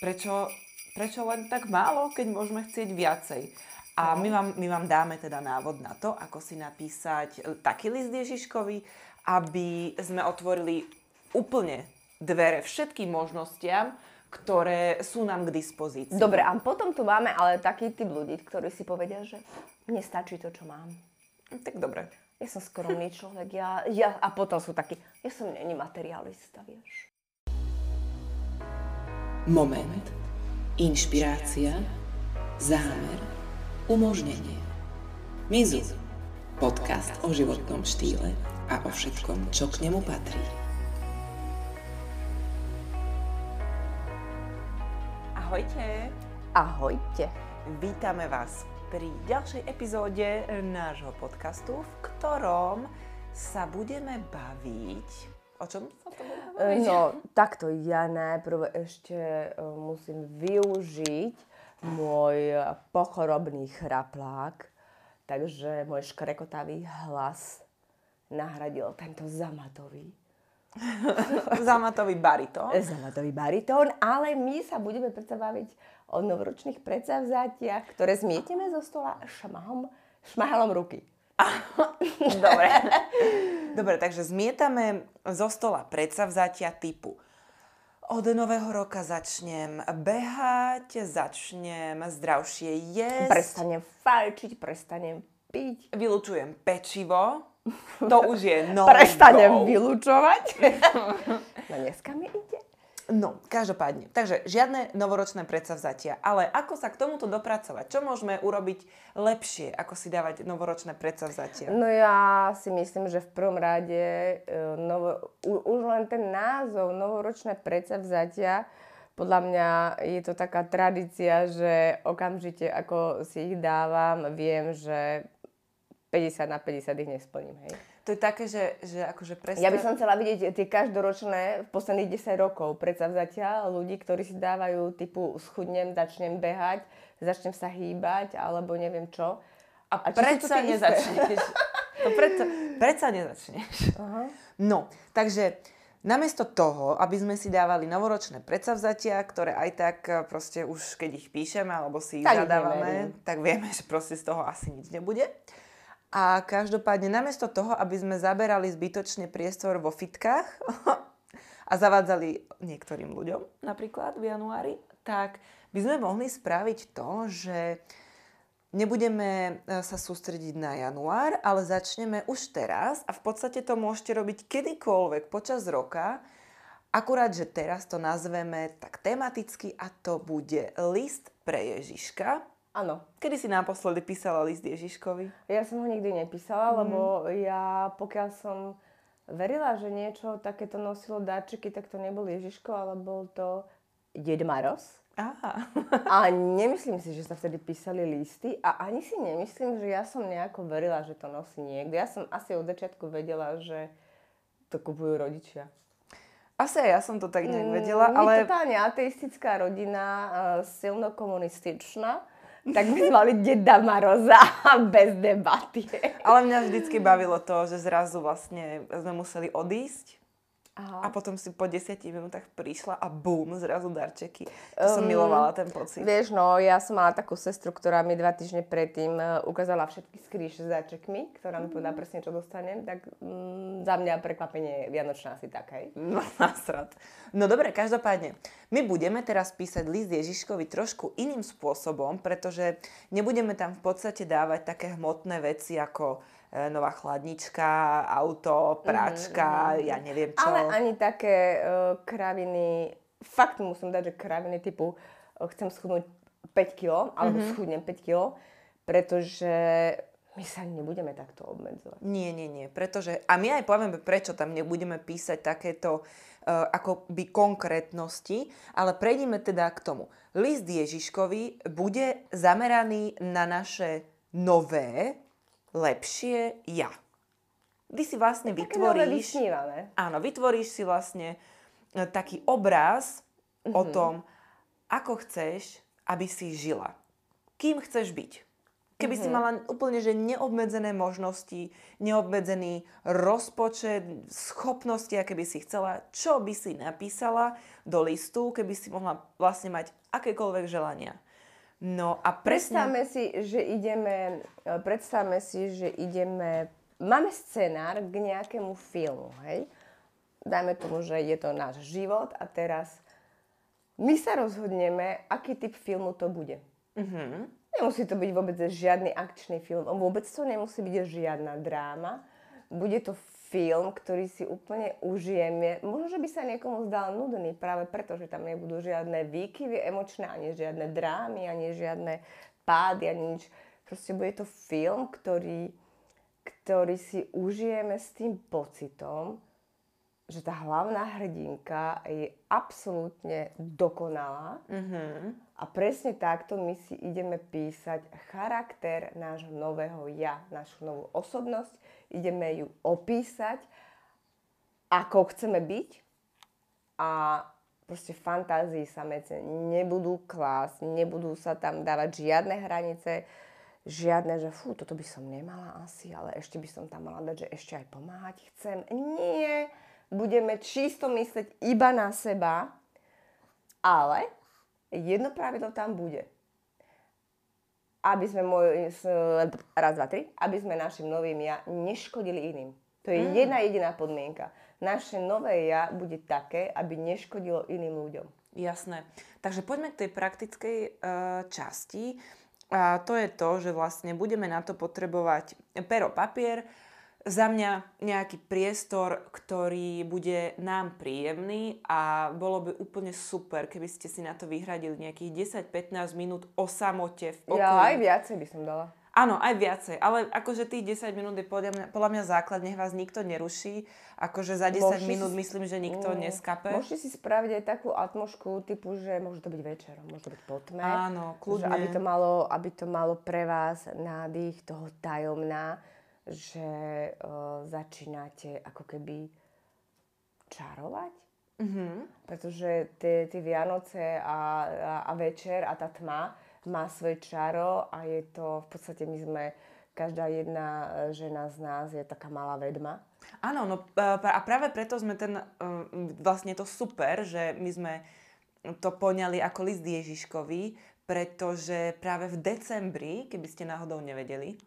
prečo, prečo len tak málo, keď môžeme chcieť viacej? A my vám, my vám dáme teda návod na to, ako si napísať taký list Ježiškovi, aby sme otvorili úplne dvere všetkým možnostiam, ktoré sú nám k dispozícii. Dobre, a potom tu máme ale taký typ ľudí, ktorí si povedia, že mne stačí to, čo mám. Tak dobre. Ja som skromný človek, ja, ja, a potom sú takí, ja som není materialista, vieš. Moment. Inšpirácia. Zámer. Umožnenie. Mizu. Podcast o životnom štýle a o všetkom, čo k nemu patrí. Ahojte. Ahojte. Vítame vás pri ďalšej epizóde nášho podcastu, v ktorom sa budeme baviť... O čom sa to bude baviť? No, takto ja najprv ešte e, musím využiť môj pochorobný chraplák, takže môj škrekotavý hlas nahradil tento zamatový. Zamatový baritón. Zamatový baritón, ale my sa budeme predsa baviť o novoročných predsavzatiach, ktoré zmieteme zo stola šmahom, šmahalom ruky. Dobre. Dobre, takže zmietame zo stola predsavzatia typu od nového roka začnem behať, začnem zdravšie jesť. Prestanem fajčiť, prestanem piť. Vylučujem pečivo. To už je no Prestanem go. vylúčovať. no dneska mi ide. No, každopádne. Takže žiadne novoročné predsavzatia. Ale ako sa k tomuto dopracovať? Čo môžeme urobiť lepšie, ako si dávať novoročné predsavzatia? No ja si myslím, že v prvom rade e, novo, už len ten názov novoročné predsavzatia podľa mňa je to taká tradícia, že okamžite ako si ich dávam, viem, že 50 na 50 ich nesplním, hej. To je také, že, že akože presne... Ja by som chcela vidieť tie každoročné v posledných 10 rokov predsavzatia ľudí, ktorí si dávajú typu schudnem, začnem behať, začnem sa hýbať, alebo neviem čo. A, A predsa nezačneš. To predsa, predsa nezačneš. Aha. No, takže namiesto toho, aby sme si dávali novoročné predsavzatia, ktoré aj tak eh, proste už keď ich píšeme alebo si ich Tak zadávame, tak vieme, že proste z toho asi nič nebude. A každopádne namiesto toho, aby sme zaberali zbytočne priestor vo fitkách a zavádzali niektorým ľuďom napríklad v januári, tak by sme mohli spraviť to, že nebudeme e, sa sústrediť na január, ale začneme už teraz a v podstate to môžete robiť kedykoľvek počas roka, akurát, že teraz to nazveme tak tematicky a to bude list pre Ježiška. Áno. Kedy si naposledy písala list Ježiškovi? Ja som ho nikdy nepísala, lebo ja pokiaľ som verila, že niečo takéto nosilo dáčiky, tak to nebol Ježiško, ale bol to Ded Maroz. Á, A nemyslím si, že sa vtedy písali listy a ani si nemyslím, že ja som nejako verila, že to nosí niekto. Ja som asi od začiatku vedela, že to kupujú rodičia. asi aj ja som to tak nejak vedela, My ale totálne ateistická rodina, uh, silno komunističná, tak by sme mali Deda Maroza bez debaty. Ale mňa vždycky bavilo to, že zrazu vlastne sme museli odísť a Aha. potom si po 10 minútach prišla a bum, zrazu darčeky. To som milovala ten pocit. Vieš, no, ja som mala takú sestru, ktorá mi dva týždne predtým uh, ukázala všetky skríše s dáčekmi, ktorá mi povedala presne, čo dostanem, tak mm, za mňa prekvapenie Vianočná asi tak, hej. No, nasrad. No dobre, každopádne. My budeme teraz písať list Ježiškovi trošku iným spôsobom, pretože nebudeme tam v podstate dávať také hmotné veci ako e, nová chladnička, auto, práčka, ja neviem čo. Ale ani také uh, kraviny, fakt musím dať, že kraviny typu uh, chcem schudnúť 5 kg, alebo schudnem 5 kg, pretože my sa nebudeme takto obmedzovať. Nie, nie, nie. Pretože, a my aj povieme, prečo tam nebudeme písať takéto uh, akoby konkrétnosti, ale prejdeme teda k tomu. List Ježiškovi bude zameraný na naše nové, lepšie ja. Ty si vlastne nové vytvoríš... Áno, vytvoríš si vlastne e, taký obraz Mhm. o tom, ako chceš, aby si žila. Kým chceš byť. Keby mm-hmm. si mala úplne že neobmedzené možnosti, neobmedzený rozpočet, schopnosti, aké by si chcela, čo by si napísala do listu, keby si mohla vlastne mať akékoľvek želania. No a presne... Predstavme si, že ideme, e, predstavme si, že ideme, máme scenár k nejakému filmu, hej? Dajme tomu, že je to náš život a teraz my sa rozhodneme, aký typ filmu to bude. Mm-hmm. Nemusí to byť vôbec žiadny akčný film, vôbec to nemusí byť žiadna dráma. Bude to film, ktorý si úplne užijeme. Možno, že by sa niekomu zdal nudný práve preto, že tam nebudú žiadne výkyvy emočné, ani žiadne drámy, ani žiadne pády, ani nič. Proste bude to film, ktorý, ktorý si užijeme s tým pocitom, že tá hlavná hrdinka je absolútne dokonalá mm-hmm. a presne takto my si ideme písať charakter nášho nového ja, našu novú osobnosť, ideme ju opísať, ako chceme byť a proste fantázii sa medzi nebudú klásť, nebudú sa tam dávať žiadne hranice, žiadne, že fú, toto by som nemala asi, ale ešte by som tam mala dať, že ešte aj pomáhať chcem. Nie, budeme čisto myslieť iba na seba, ale jedno pravidlo tam bude. Aby sme môj, raz, dva, tri, aby sme našim novým ja neškodili iným. To je mm. jedna jediná podmienka. Naše nové ja bude také, aby neškodilo iným ľuďom. Jasné. Takže poďme k tej praktickej uh, časti. A to je to, že vlastne budeme na to potrebovať pero, papier, za mňa nejaký priestor, ktorý bude nám príjemný a bolo by úplne super, keby ste si na to vyhradili nejakých 10-15 minút o samote v pokoji. Ja aj viacej by som dala. Áno, aj viacej, ale akože tých 10 minút je podľa mňa, podľa mňa základ, nech vás nikto neruší. Akože za 10 môžete minút si, myslím, že nikto mm, neskape. Môžete si spraviť aj takú atmošku typu, že môže to byť večer, môže to byť po tme. Áno, kľudne. Že aby, to malo, aby to malo pre vás nádych toho tajomná že uh, začínate ako keby čarovať. Mm-hmm. Pretože tie, tie Vianoce a, a, a večer a tá tma má svoje čaro a je to, v podstate my sme, každá jedna žena z nás je taká malá vedma. Áno, no a práve preto sme ten, vlastne to super, že my sme to poňali ako list Ježiškovi, pretože práve v decembri, keby ste náhodou nevedeli,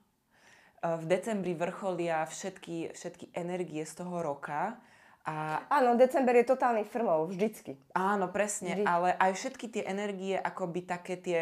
v decembri vrcholia všetky, všetky energie z toho roka. A... Áno, december je totálny frmov, vždycky. Áno, presne, Vždy. ale aj všetky tie energie, akoby také tie,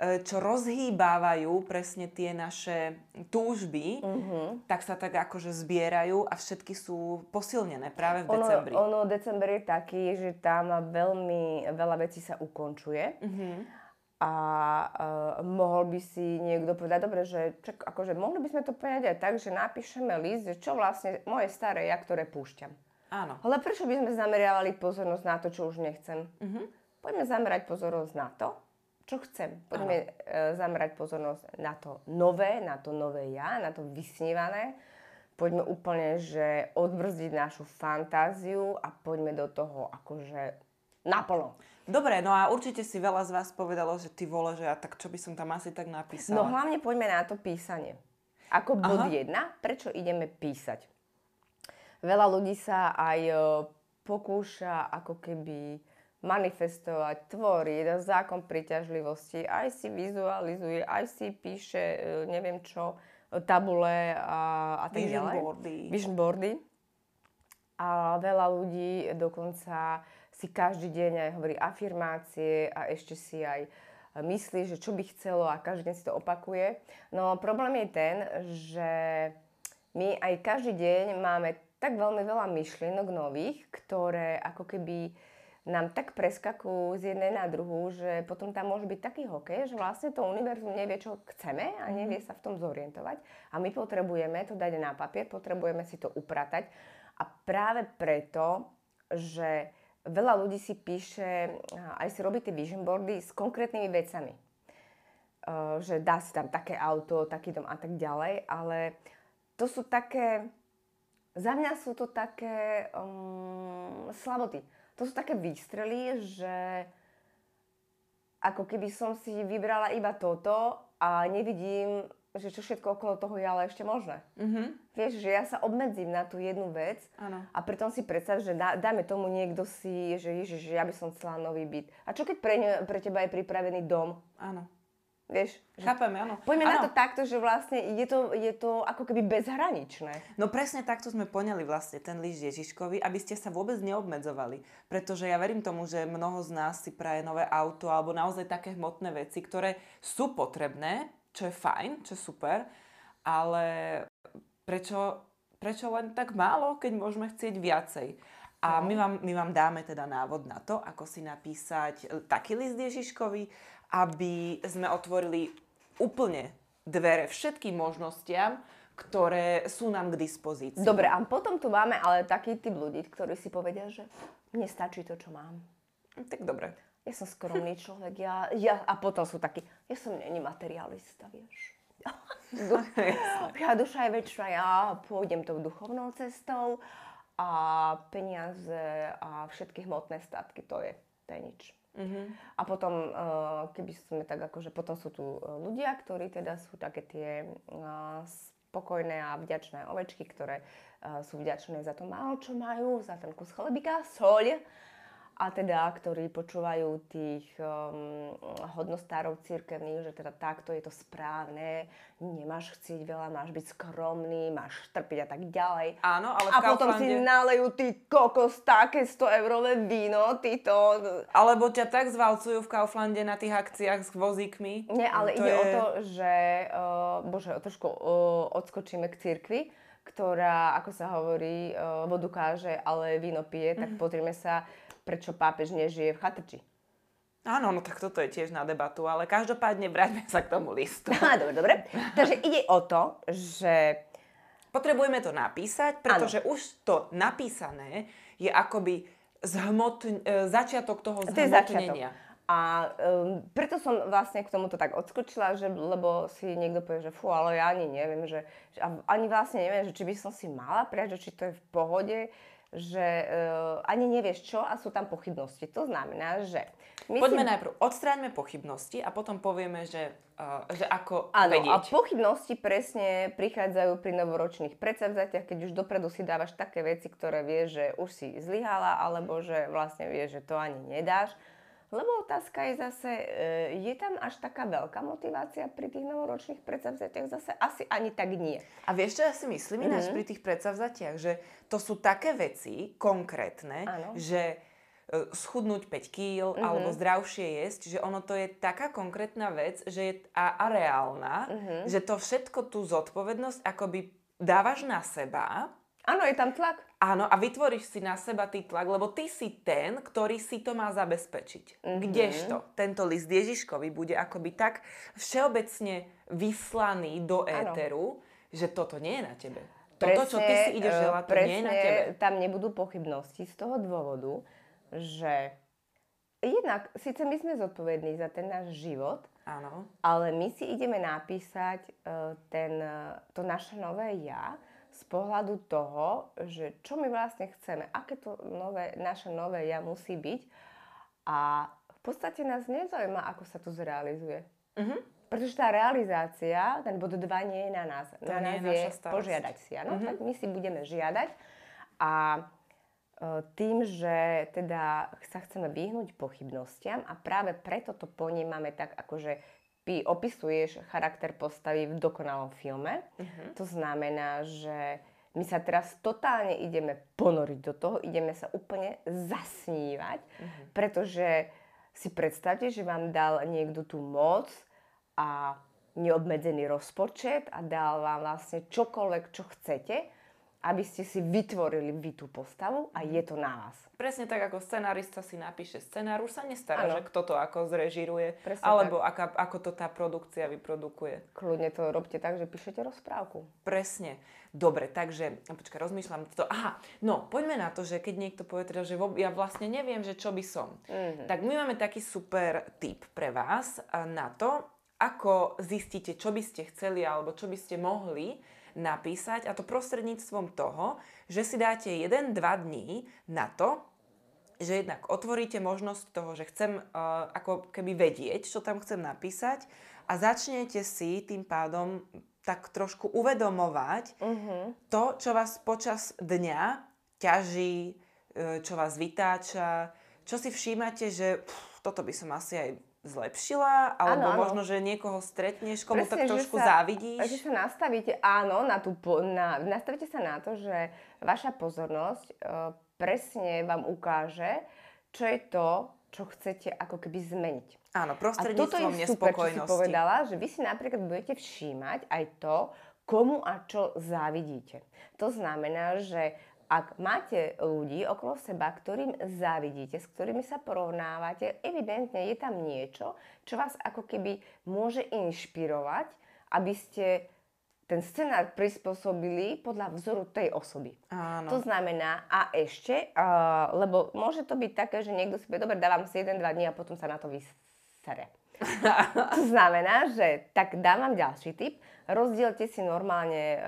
e, čo rozhýbávajú presne tie naše túžby, uh-huh. tak sa tak akože zbierajú a všetky sú posilnené práve v decembri. Ono, ono december je taký, že tam veľmi veľa vecí sa ukončuje. Uh-huh a uh, mohol by si niekto povedať, dobre, že čak, akože mohli by sme to povedať aj tak, že napíšeme list, že čo vlastne moje staré ja, ktoré púšťam. Áno. Ale prečo by sme zameriavali pozornosť na to, čo už nechcem? Uh-huh. Poďme zamerať pozornosť na to, čo chcem. Poďme uh, zamerať pozornosť na to nové, na to nové ja, na to vysnívané. Poďme úplne, že odbrzdiť našu fantáziu a poďme do toho akože naplno. Dobre, no a určite si veľa z vás povedalo, že ty vole, že ja tak čo by som tam asi tak napísala. No hlavne poďme na to písanie. Ako bod Aha. jedna, prečo ideme písať? Veľa ľudí sa aj e, pokúša ako keby manifestovať, tvorí zákon príťažlivosti, aj si vizualizuje, aj si píše, e, neviem čo, tabule a, a tak Vision ďalej. boardy. Vision boardy. A veľa ľudí dokonca si každý deň aj hovorí afirmácie a ešte si aj myslí, že čo by chcelo a každý deň si to opakuje. No problém je ten, že my aj každý deň máme tak veľmi veľa myšlienok nových, ktoré ako keby nám tak preskakujú z jednej na druhú, že potom tam môže byť taký hokej, že vlastne to univerzum nevie, čo chceme a nevie sa v tom zorientovať. A my potrebujeme to dať na papier, potrebujeme si to upratať. A práve preto, že veľa ľudí si píše, aj si robí tie vision boardy s konkrétnymi vecami. Uh, že dá si tam také auto, taký dom a tak ďalej, ale to sú také, za mňa sú to také um, slaboty. To sú také výstrely, že ako keby som si vybrala iba toto a nevidím že čo všetko okolo toho je ale ešte možné. Mhm. Vieš, že ja sa obmedzím na tú jednu vec Áno. a pritom si predstav, že dá, dáme tomu niekto si, že ježiš, že ja by som chcela nový byt. A čo keď pre, ne, pre teba je pripravený dom? Áno. Vieš, že Chápem, áno. Poďme áno. na to takto, že vlastne je to, je to ako keby bezhraničné. No presne takto sme poňali vlastne ten list Ježiškovi, aby ste sa vôbec neobmedzovali. Pretože ja verím tomu, že mnoho z nás si praje nové auto alebo naozaj také hmotné veci, ktoré sú potrebné, čo je fajn, čo je super, ale prečo, prečo len tak málo, keď môžeme chcieť viacej? A my vám, my vám dáme teda návod na to, ako si napísať e, taký list Ježiškovi, aby sme otvorili úplne dvere všetkým možnostiam, ktoré sú nám k dispozícii. Dobre, a potom tu máme ale taký typ ľudí, ktorí si povedia, že mne stačí to, čo mám. Tak dobre. Ja som skromný človek, ja, ja, a potom sú takí, ja som není materialista, vieš. ja duša je väčšia, ja pôjdem tou duchovnou cestou a peniaze a všetky hmotné statky, to je, to je nič. A potom, eh, keby sme tak akože, potom sú tu eh, ľudia, ktorí teda sú také tie eh, spokojné a vďačné ovečky, ktoré sú vďačné za to málo, čo majú, za ten kus chlebika, soľ, a teda, ktorí počúvajú tých um, hodnostárov církevných, že teda takto je to správne, nemáš chcieť veľa, máš byť skromný, máš trpiť a tak ďalej. Áno, ale A potom si nalejú ty kokos také 100 eurové víno, ty to... Alebo ťa tak zvalcujú v Kauflande na tých akciách s vozíkmi. Nie, ale To ide je- o to, že, uh, bože, trošku uh, odskočíme k cirkvi, ktorá, ako sa hovorí, uh, vodu káže, ale víno pije, tak Mhm. pozrime sa, prečo pápež nežije v chatrči. Áno, no tak toto je tiež na debatu, ale každopádne vráťme sa k tomu listu. dobre, dobre. Takže ide o to, že Potrebujeme to napísať, pretože už to napísané je akoby zhmotn- e, začiatok toho to je začiatok. zhmotnenia. A um, preto som vlastne k tomuto tak odskočila, že, lebo si niekto povie, že fú, ale ja ani neviem, že, že ani vlastne neviem, že či by som si mala prijať, že či to je v pohode, že uh, ani nevieš čo a sú tam pochybnosti. To znamená, že my Poďme si... najprv, odstráňme pochybnosti a potom povieme, že, uh, že ako Áno, a vedieť. pochybnosti presne prichádzajú pri novoročných predsavzatiach, keď už dopredu si dávaš také veci, ktoré vieš, že už si zlyhala, alebo že vlastne vieš, že to ani nedáš. Lebo otázka je zase, e, je tam až taká veľká motivácia pri tých novoročných predsavzatiach? Zase asi ani tak nie. A vieš, čo ja si myslím ináč Mhm. pri tých predsavzatiach? Že to sú také veci konkrétne. Mhm. že e, schudnúť 5 kg alebo zdravšie jesť, že ono to je taká konkrétna vec že je, a, a reálna, Mhm. že to všetko tú zodpovednosť akoby dávaš na seba Áno, je tam tlak. Áno, a vytvoríš si na seba ty tlak, lebo ty si ten, ktorý si to má zabezpečiť. Mhm. Kdežto tento list Ježiškovi bude akoby tak všeobecne vyslaný do éteru, že toto nie je na tebe. Toto, čo ty si ideš e, želať, to nie je na tebe. tam nebudú pochybnosti z toho dôvodu, že jednak, síce my sme zodpovední za ten náš život, Áno. ale my si ideme napísať e, ten, e, to naše nové ja z pohľadu toho, že čo my vlastne chceme, aké to nové, naše nové ja musí byť a v podstate nás nezaujíma, ako sa to zrealizuje. Mhm. Pretože tá realizácia, ten bod 2 nie je na nás. To na nás je je, požiadať si. Áno? Mhm. Tak my si budeme žiadať a e, tým, že teda sa chceme vyhnúť pochybnostiam a práve preto to ponímame tak, akože ty opisuješ charakter postavy v dokonalom filme. Mhm. To znamená, že my sa teraz totálne ideme ponoriť do toho, ideme sa úplne zasnívať, Mhm. pretože si predstavte, že vám dal niekto tú moc a neobmedzený rozpočet a dal vám vlastne čokoľvek, čo chcete, aby ste si vytvorili vy tú postavu a je to na vás. Presne tak, ako scenárista si napíše scenár, už sa nestará, Áno. že kto to ako zrežiruje, Presne alebo aká, ako to tá produkcia vyprodukuje. Kľudne to robte tak, že píšete rozprávku. Presne. Dobre, takže, no počkaj, rozmýšľam to. Aha, no, poďme na to, že keď niekto povie teda, že ja vlastne neviem, že čo by som. Mhm. Tak my máme taký super tip pre vás a, na to, ako zistíte, čo by ste chceli alebo čo by ste mohli napísať a to prostredníctvom toho, že si dáte 1-2 dní na to, že jednak otvoríte možnosť toho, že chcem uh, ako keby vedieť, čo tam chcem napísať a začnete si tým pádom tak trošku uvedomovať uh-huh. to, čo vás počas dňa ťaží, e, čo vás vytáča, čo si všímate, že pff, toto by som asi aj zlepšila, alebo ano, možno, že niekoho stretneš, komu Presne, tak trošku sa, závidíš. Že sa nastavíte, áno, na tú, na, nastavíte sa na to, že vaša pozornosť e, presne vám ukáže, čo je to, čo chcete ako keby zmeniť. Áno, prostredníctvom A toto je super, čo si povedala, že vy si napríklad budete všímať aj to, komu a čo závidíte. To znamená, že ak máte ľudí okolo seba, ktorým závidíte, s ktorými sa porovnávate, evidentne je tam niečo, čo vás ako keby môže inšpirovať, aby ste ten scenár prispôsobili podľa vzoru tej osoby. Áno. To znamená, a ešte, uh, lebo môže to byť také, že niekto si povie, dobre, dávam si jeden, dva dní a potom sa na to vysere. to znamená, že tak dám vám ďalší tip. Rozdielte si normálne uh,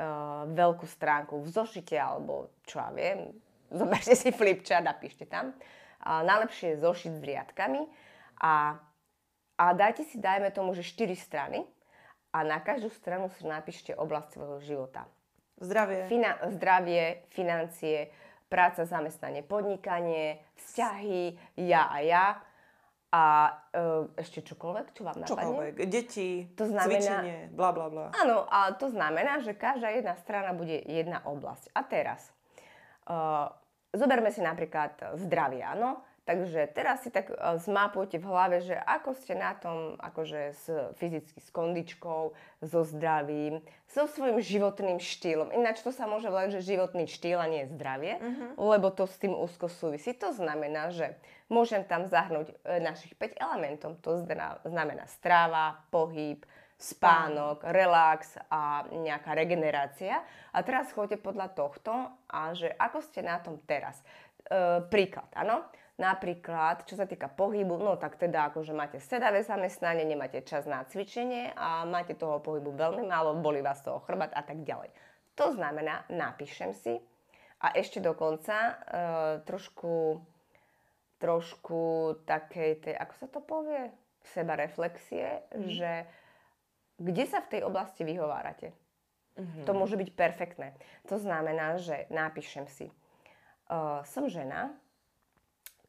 veľkú stránku v zošite alebo čo ja viem, zoberte si flipchart a píšte tam. Uh, najlepšie je zošit s riadkami a, a dajte si, dajme tomu, že 4 strany a na každú stranu si napíšte oblasť svojho života. Zdravie. Fina- zdravie, financie, práca, zamestnanie, podnikanie, vzťahy, ja a ja a e, ešte čokoľvek, čo vám napadne. Čokoľvek, deti, to znamená, cvičenie, bla bla bla. Áno, a to znamená, že každá jedna strana bude jedna oblasť. A teraz, e, zoberme si napríklad zdravie, áno. Takže teraz si tak e, zmapujte v hlave, že ako ste na tom akože s, fyzicky s kondičkou, so zdravím, so svojím životným štýlom. Ináč to sa môže volať, že životný štýl a nie zdravie, uh-huh. lebo to s tým úzko súvisí. To znamená, že môžem tam zahrnúť e, našich 5 elementov. To znamená stráva, pohyb, spánok, relax a nejaká regenerácia. A teraz choďte podľa tohto a že ako ste na tom teraz. E, príklad, áno? Napríklad, čo sa týka pohybu, no tak teda akože máte sedavé zamestnanie, nemáte čas na cvičenie a máte toho pohybu veľmi málo, boli vás toho chrbát a tak ďalej. To znamená, napíšem si a ešte dokonca e, trošku, trošku takej tej, ako sa to povie, seba reflexie, mm. že kde sa v tej oblasti vyhovárate. Mm-hmm. To môže byť perfektné. To znamená, že napíšem si, uh, som žena,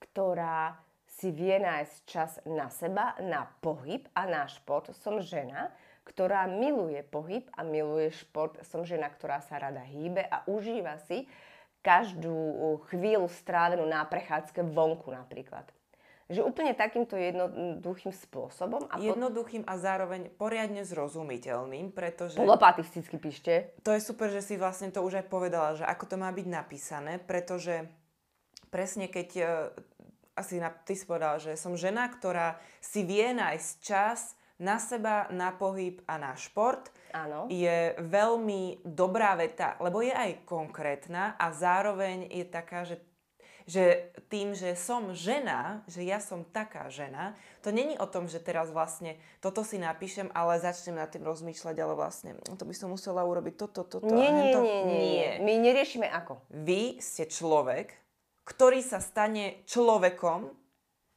ktorá si vie nájsť čas na seba, na pohyb a na šport. Som žena, ktorá miluje pohyb a miluje šport. Som žena, ktorá sa rada hýbe a užíva si každú chvíľu strávenú na prechádzke vonku napríklad. Že úplne takýmto jednoduchým spôsobom. A jednoduchým a zároveň poriadne zrozumiteľným, pretože... Polopatisticky píšte. To je super, že si vlastne to už aj povedala, že ako to má byť napísané, pretože presne keď e, asi na, ty si povedala, že som žena, ktorá si vie nájsť čas na seba, na pohyb a na šport. Áno. Je veľmi dobrá veta, lebo je aj konkrétna a zároveň je taká, že že tým, že som žena, že ja som taká žena, to není o tom, že teraz vlastne toto si napíšem, ale začnem nad tým rozmýšľať, ale vlastne to by som musela urobiť toto, toto. Nie, nie, nie, nie, nie. My neriešime ako. Vy ste človek, ktorý sa stane človekom,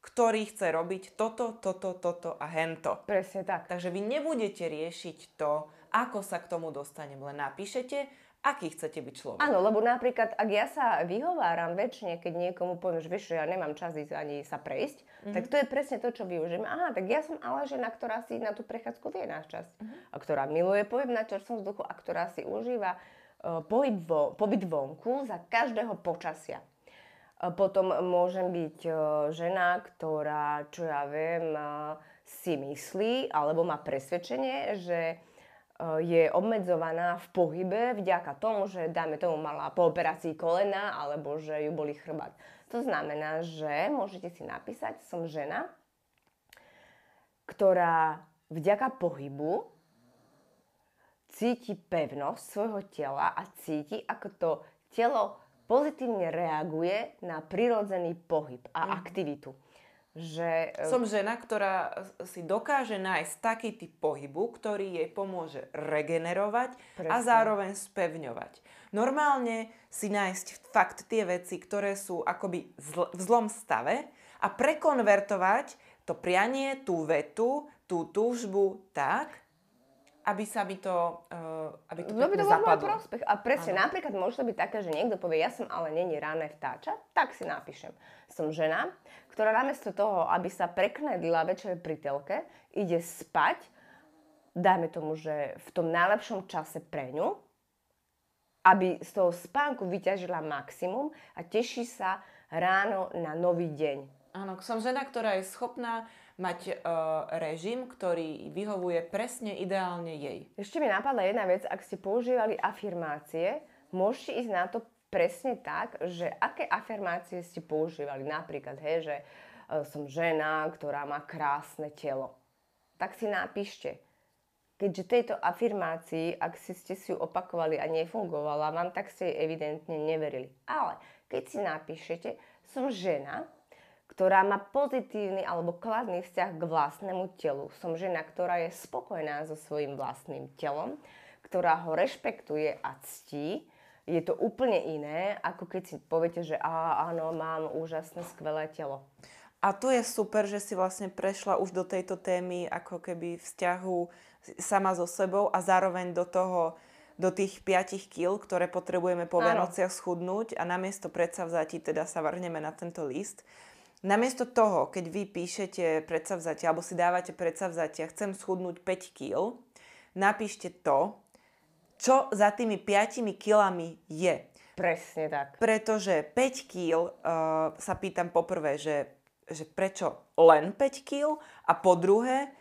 ktorý chce robiť toto, toto, toto a hento. Presne tak. Takže vy nebudete riešiť to, ako sa k tomu dostanem, len napíšete, aký chcete byť človek. Áno, lebo napríklad, ak ja sa vyhováram väčšine, keď niekomu poviem, že vieš, ja nemám čas ísť ani sa prejsť, mm-hmm. tak to je presne to, čo využijem. Aha, tak ja som ale žena, ktorá si na tú prechádzku vie náš čas. Mm-hmm. A ktorá miluje pohyb na čerstvom vzduchu a ktorá si užíva uh, pohyb vo, pobyt vonku za každého počasia. Potom môžem byť e, žena, ktorá, čo ja viem, e, si myslí alebo má presvedčenie, že e, je obmedzovaná v pohybe vďaka tomu, že dáme tomu mala po operácii kolena alebo že ju boli chrbát. To znamená, že môžete si napísať, som žena, ktorá vďaka pohybu cíti pevnosť svojho tela a cíti, ako to telo pozitívne reaguje na prirodzený pohyb a mm. aktivitu. že... e, Som žena, ktorá si dokáže nájsť taký typ pohybu, ktorý jej pomôže regenerovať a Presne. zároveň spevňovať. Normálne si nájsť fakt tie veci, ktoré sú akoby zl- v zlom stave a prekonvertovať to prianie, tú vetu, tú túžbu tak, aby sa mi to, uh, aby to No by to bol môj zapadlo. prospech. A presne, napríklad môže to byť také, že niekto povie, ja som ale není rané vtáča, tak si napíšem. Som žena, ktorá namiesto toho, aby sa preknedila večer pri telke, ide spať, dajme tomu, že v tom najlepšom čase pre ňu, aby z toho spánku vyťažila maximum a teší sa ráno na nový deň. Áno, som žena, ktorá je schopná mať uh, režim, ktorý vyhovuje presne ideálne jej. Ešte mi napadla jedna vec, ak ste používali afirmácie, môžete ísť na to presne tak, že aké afirmácie ste používali. Napríklad, hej, že e, som žena, ktorá má krásne telo. Tak si napíšte. Keďže tejto afirmácii, ak si ste si ju opakovali a nefungovala vám, tak ste jej evidentne neverili. Ale keď si napíšete, som žena, ktorá má pozitívny alebo kladný vzťah k vlastnému telu. Som žena, ktorá je spokojná so svojím vlastným telom, ktorá ho rešpektuje a ctí. Je to úplne iné, ako keď si poviete, že á, áno, mám úžasné, skvelé telo. A tu je super, že si vlastne prešla už do tejto témy ako keby vzťahu sama so sebou a zároveň do toho, do tých 5 kg, ktoré potrebujeme po. Vianociach schudnúť a namiesto predsavzatí teda sa vrhneme na tento list. Namiesto toho, keď vy píšete predsavzatia alebo si dávate predsavzatia, chcem schudnúť 5 kg, napíšte to, čo za tými 5 kilami je. Presne tak. Pretože 5 kg, uh, sa pýtam poprvé, že, že prečo len 5 kg a po druhé,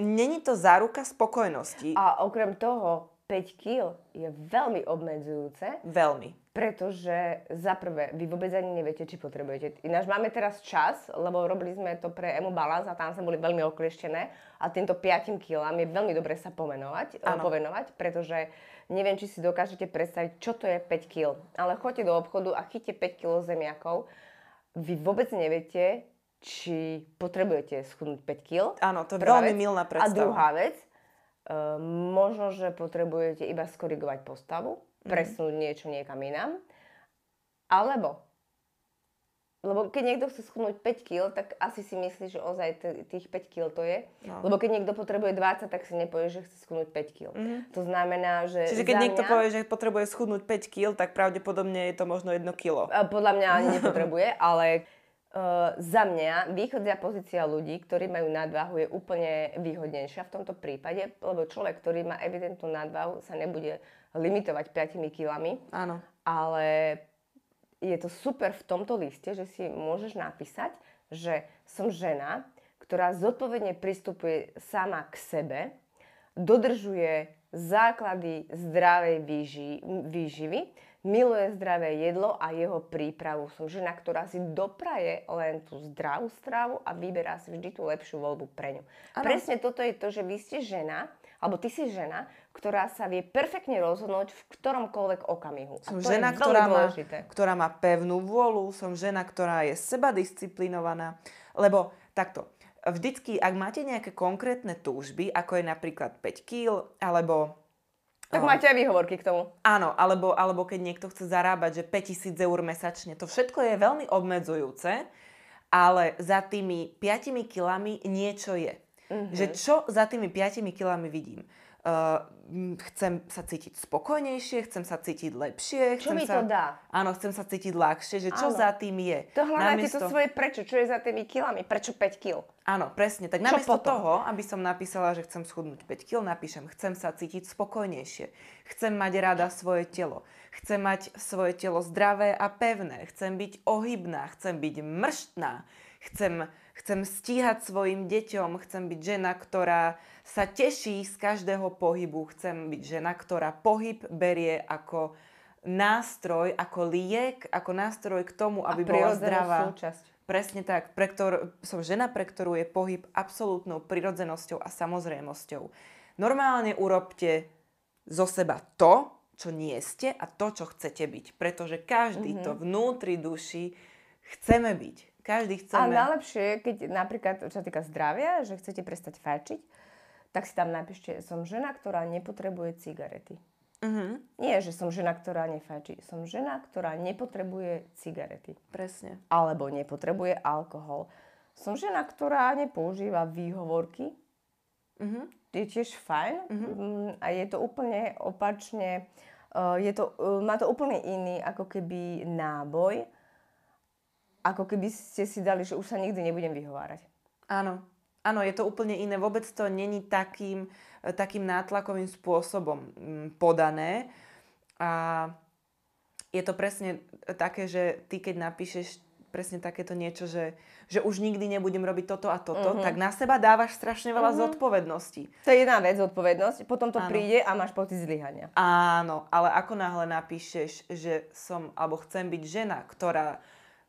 není to záruka spokojnosti. A okrem toho, 5 kg je veľmi obmedzujúce, Veľmi. Pretože za prvé, vy vôbec ani neviete, či potrebujete. Ináč máme teraz čas, lebo robili sme to pre Emu Balance a tam sme boli veľmi oklieštené a týmto 5 kilám je veľmi dobre sa pomenovať, Áno. povenovať, pretože neviem, či si dokážete predstaviť, čo to je 5 kg. Ale choďte do obchodu a chyťte 5 kg zemiakov. Vy vôbec neviete, či potrebujete schudnúť 5 kg. Áno, to je veľmi milná A predstava. druhá vec, uh, možno, že potrebujete iba skorigovať postavu, Mhm. presunúť niečo niekam inám, alebo lebo keď niekto chce schudnúť 5 kg, tak asi si myslí, že ozaj t- tých 5 kg to je. No. Lebo keď niekto potrebuje 20, tak si nepovie, že chce schudnúť 5 kg. To znamená, že. Čiže keď niekto mňa, povie, že potrebuje schudnúť 5 kg, tak pravdepodobne je to možno 1 kilo. a podľa mňa ani nepotrebuje, ale uh, za mňa východzia pozícia ľudí, ktorí majú nadvahu, je úplne výhodnejšia v tomto prípade, lebo človek, ktorý má evidentnú nadvahu, sa nebude limitovať 5 kilami, Áno. ale je to super v tomto liste, že si môžeš napísať, že som žena, ktorá zodpovedne pristupuje sama k sebe, dodržuje základy zdravej výži- výživy, miluje zdravé jedlo a jeho prípravu. Som žena, ktorá si dopraje len tú zdravú stravu a vyberá si vždy tú lepšiu voľbu pre ňu. Áno. Presne toto je to, že vy ste žena, alebo ty si žena, ktorá sa vie perfektne rozhodnúť v ktoromkoľvek okamihu. Som a to žena, je ktorá má, ktorá má pevnú vôľu, som žena, ktorá je seba disciplinovaná, lebo takto, vždycky, ak máte nejaké konkrétne túžby, ako je napríklad 5 kg, alebo Tak Oh. máte aj výhovorky k tomu. Áno, alebo, alebo keď niekto chce zarábať, že 5000 eur mesačne, to všetko je veľmi obmedzujúce, ale za tými 5 kilami niečo je. Mhm. Že čo za tými 5 kilami vidím? Uh, chcem sa cítiť spokojnejšie, chcem sa cítiť lepšie. Čo mi sa, to dá? Áno, chcem sa cítiť ľahšie, že čo Áno. za tým je. To hľadáte Namiesto- to svoje prečo, čo je za tými kilami, prečo 5 kil. Áno, presne. Tak Čo namiesto potom? toho, aby som napísala, že chcem schudnúť 5 kg, napíšem, chcem sa cítiť spokojnejšie. Chcem mať rada svoje telo. Chcem mať svoje telo zdravé a pevné. Chcem byť ohybná. Chcem byť mrštná. Chcem, chcem stíhať svojim deťom. Chcem byť žena, ktorá sa teší z každého pohybu. Chcem byť žena, ktorá pohyb berie ako nástroj, ako liek, ako nástroj k tomu, aby bola zdravá. súčasť. Presne tak. Pre ktor- som žena, pre ktorú je pohyb absolútnou prirodzenosťou a samozrejmosťou. Normálne urobte zo seba to, čo nie ste a to, čo chcete byť. Pretože každý Mhm. to vnútri duši chceme byť. Každý A chceme. najlepšie je, keď napríklad, čo sa týka zdravia, že chcete prestať fajčiť, tak si tam napíšte, som žena, ktorá nepotrebuje cigarety. Mhm, Nie, že som žena, ktorá nefajčí. Som žena, ktorá nepotrebuje cigarety. presne. Alebo nepotrebuje alkohol. Som žena, ktorá nepoužíva výhovorky. Mhm. Je tiež fajn. Mm, A je to úplne opačne, uh, je to, uh, má to úplne iný ako keby náboj. Ako keby ste si dali, že už sa nikdy nebudem vyhovárať. Áno. Áno, je to úplne iné. Vôbec to není takým, e, takým nátlakovým spôsobom mm, podané. A je to presne také, že ty keď napíšeš presne takéto niečo, že, že už nikdy nebudem robiť toto a toto, Mhm. tak na seba dávaš strašne veľa zodpovedností. To je jedna vec, zodpovednosť. Potom to Áno. príde a máš pocit zlyhania. Áno, ale ako náhle napíšeš, že som, alebo chcem byť žena, ktorá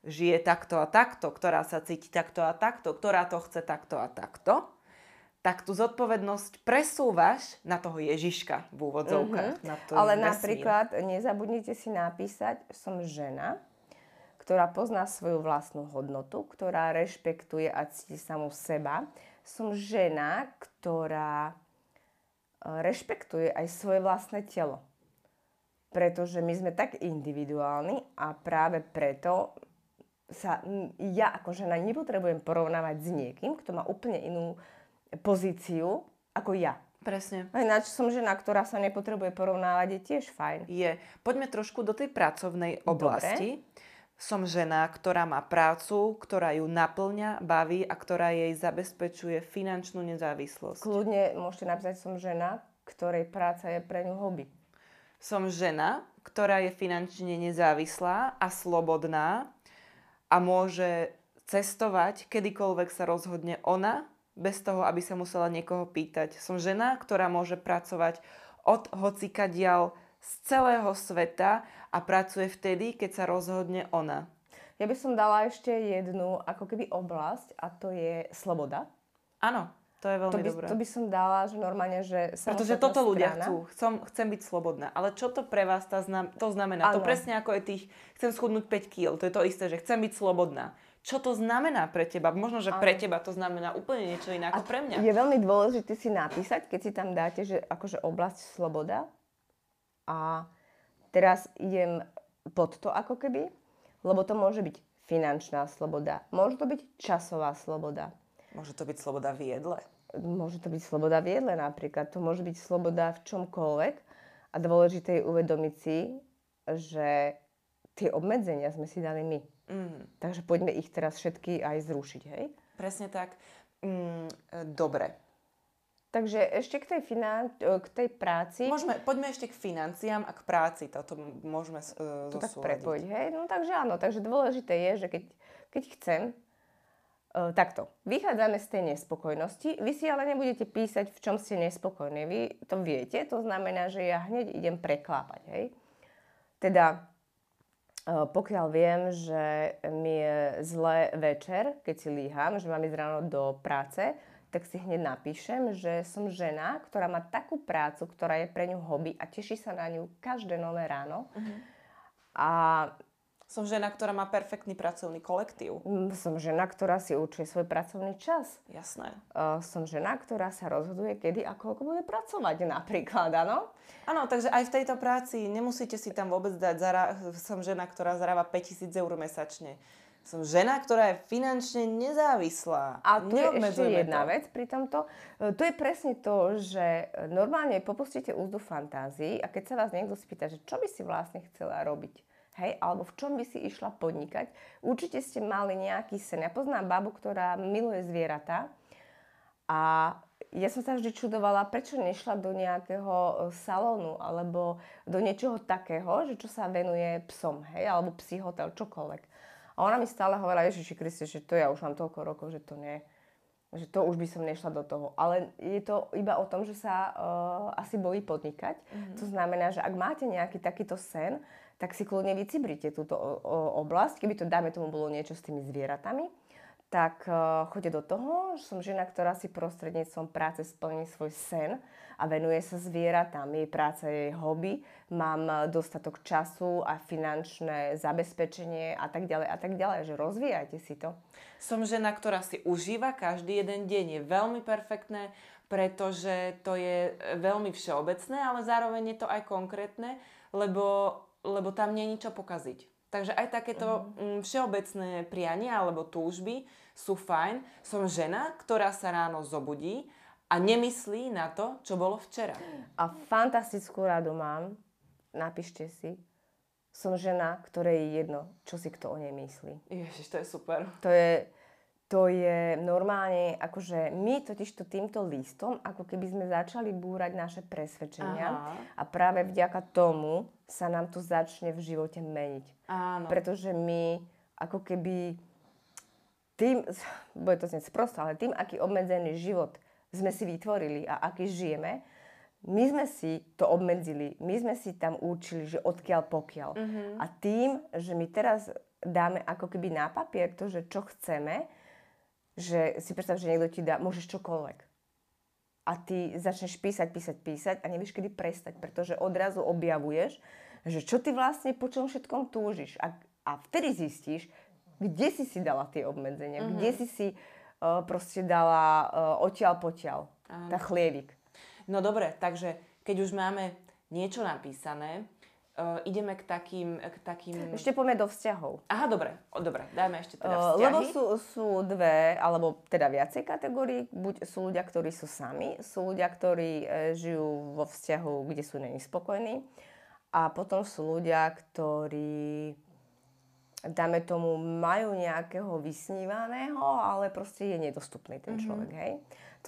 žije takto a takto, ktorá sa cíti takto a takto, ktorá to chce takto a takto, tak tú zodpovednosť presúvaš na toho Ježiška v úvodzovkách. Na to Mhm. Ale vesmír. napríklad nezabudnite si napísať, som žena, ktorá pozná svoju vlastnú hodnotu, ktorá rešpektuje a cíti samú seba. Som žena, ktorá e, rešpektuje aj svoje vlastné telo. Pretože my sme tak individuálni a práve preto sa ja ako žena nepotrebujem porovnávať s niekým, kto má úplne inú pozíciu ako ja. Presne. A ináč som žena, ktorá sa nepotrebuje porovnávať, je tiež fajn. Je. Poďme trošku do tej pracovnej oblasti. Som žena, ktorá má prácu, ktorá ju naplňa, baví a ktorá jej zabezpečuje finančnú nezávislosť. Kľudne môžete napísať, som žena, ktorej práca je pre ňu hobby. Som žena, ktorá je finančne nezávislá a slobodná a môže cestovať, kedykoľvek sa rozhodne ona, bez toho, aby sa musela niekoho pýtať. Som žena, ktorá môže pracovať od hocikadiaľ z celého sveta a pracuje vtedy, keď sa rozhodne ona. Ja by som dala ešte jednu ako keby oblasť a to je sloboda. Áno, to je veľmi To by, dobré. to by som dala, že normálne, že Pretože toto ľudia strana. chcú. Chcem, chcem byť slobodná. Ale čo to pre vás tá znam, to znamená? To Áno. presne ako je tých, chcem schudnúť 5 kg. To je to isté, že chcem byť slobodná. Čo to znamená pre teba? Možno, že pre teba to znamená úplne niečo iné ako pre mňa. Je veľmi dôležité si napísať, keď si tam dáte, že akože oblasť sloboda a teraz idem pod to ako keby, lebo to môže byť finančná sloboda, môže to byť časová sloboda, Môže to byť sloboda v jedle. Môže to byť sloboda v jedle napríklad, to môže byť sloboda v čomkoľvek a dôležité je uvedomiť si, že tie obmedzenia sme si dali my. Mm, Takže poďme ich teraz všetky aj zrušiť, hej? presne tak. Mm, e, dobre. Takže ešte k tej, finan- e, k tej práci. Môžeme, poďme ešte k financiám a k práci. Toto môžeme uh, to tak prepojiť, hej? No takže áno, takže dôležité je, že keď, keď chcem, takto, vychádzame z tej nespokojnosti, vy si ale nebudete písať, v čom ste nespokojní, vy to viete, to znamená, že ja hneď idem preklápať, hej? Teda, uh, pokiaľ viem, že mi je zle večer, keď si líham, že mám ísť ráno do práce, tak si hneď napíšem, že som žena, ktorá má takú prácu, ktorá je pre ňu hobby a teší sa na ňu každé nové ráno. A Som žena, ktorá má perfektný pracovný kolektív. mm, som žena, ktorá si určuje svoj pracovný čas. Jasné. Uh, som žena, ktorá sa rozhoduje, kedy a koľko bude pracovať napríklad, áno? Áno, takže aj v tejto práci nemusíte si tam vôbec dať, zará... som žena, ktorá zarába 5000 eur mesačne. Som žena, ktorá je finančne nezávislá. A tu je ešte jedna to. vec pri tomto. E, To je presne to, že normálne popustíte úzdu fantázii a keď sa vás niekto spýta, že čo by si vlastne chcela robiť, hej, alebo v čom by si išla podnikať, určite ste mali nejaký sen. Ja poznám babu, ktorá miluje zvieratá a ja som sa vždy čudovala, prečo nešla do nejakého e, salónu alebo do niečoho takého, že čo sa venuje psom, hej, alebo psí hotel, čokoľvek. A ona mi stále hovorila, Ježiši Kriste, že to ja už mám toľko rokov, že to nie, že to už by som nešla do toho. Ale je to iba o tom, že sa uh, asi bojí podnikať. Mm-hmm. To znamená, že ak máte nejaký takýto sen, tak si kľudne vycibrite túto oblasť, keby to, dáme tomu, bolo niečo s tými zvieratami, tak uh, choďte do toho, že som žena, ktorá si prostredníctvom práce splní svoj sen a venuje sa zvieratám. Jej práca je jej hobby, mám eh, dostatok času a finančné zabezpečenie a tak ďalej a tak ďalej, že rozvíjajte si to. Som žena, ktorá si užíva každý jeden deň. Je veľmi perfektné, pretože to je veľmi všeobecné, ale zároveň je to aj konkrétne, lebo, lebo tam nie je ničo pokaziť. Takže aj takéto mm, všeobecné priania alebo túžby sú fajn. Som žena, ktorá sa ráno zobudí a nemyslí na to, čo bolo včera. A fantastickú radu mám, napíšte si, som žena, ktorej je jedno, čo si kto o nej myslí. Ježiš, to je super. To je, to je normálne, akože my totiž to týmto listom, ako keby sme začali búrať naše presvedčenia Aha. a práve vďaka tomu sa nám to začne v živote meniť. Áno. Pretože my ako keby tým, bude to znieť sprosto, ale tým, aký obmedzený život sme si vytvorili a aký žijeme, my sme si to obmedzili, my sme si tam učili, že odkiaľ pokiaľ. Uh-huh. A tým, že my teraz dáme ako keby na papier to, že čo chceme, že si predstav, že niekto ti dá, môžeš čokoľvek. A ty začneš písať, písať, písať a nevieš, kedy prestať, pretože odrazu objavuješ, že čo ty vlastne po čom všetkom túžiš. A, a vtedy zistíš, kde si si dala tie obmedzenia, mm-hmm. kde si si uh, proste dala uh, odtiaľ potiaľ, tá chlievik. No dobre, takže keď už máme niečo napísané, Uh, ideme k takým, k takým... Ešte poďme do vzťahov. Aha, dobre, o, dobre, dajme ešte teda vzťahy. Uh, lebo sú, sú dve, alebo teda viacej kategórií. Buď sú ľudia, ktorí sú sami, sú ľudia, ktorí e, žijú vo vzťahu, kde sú není spokojní. A potom sú ľudia, ktorí, dáme tomu, majú nejakého vysnívaného, ale proste je nedostupný ten mhm. človek, mm-hmm. hej.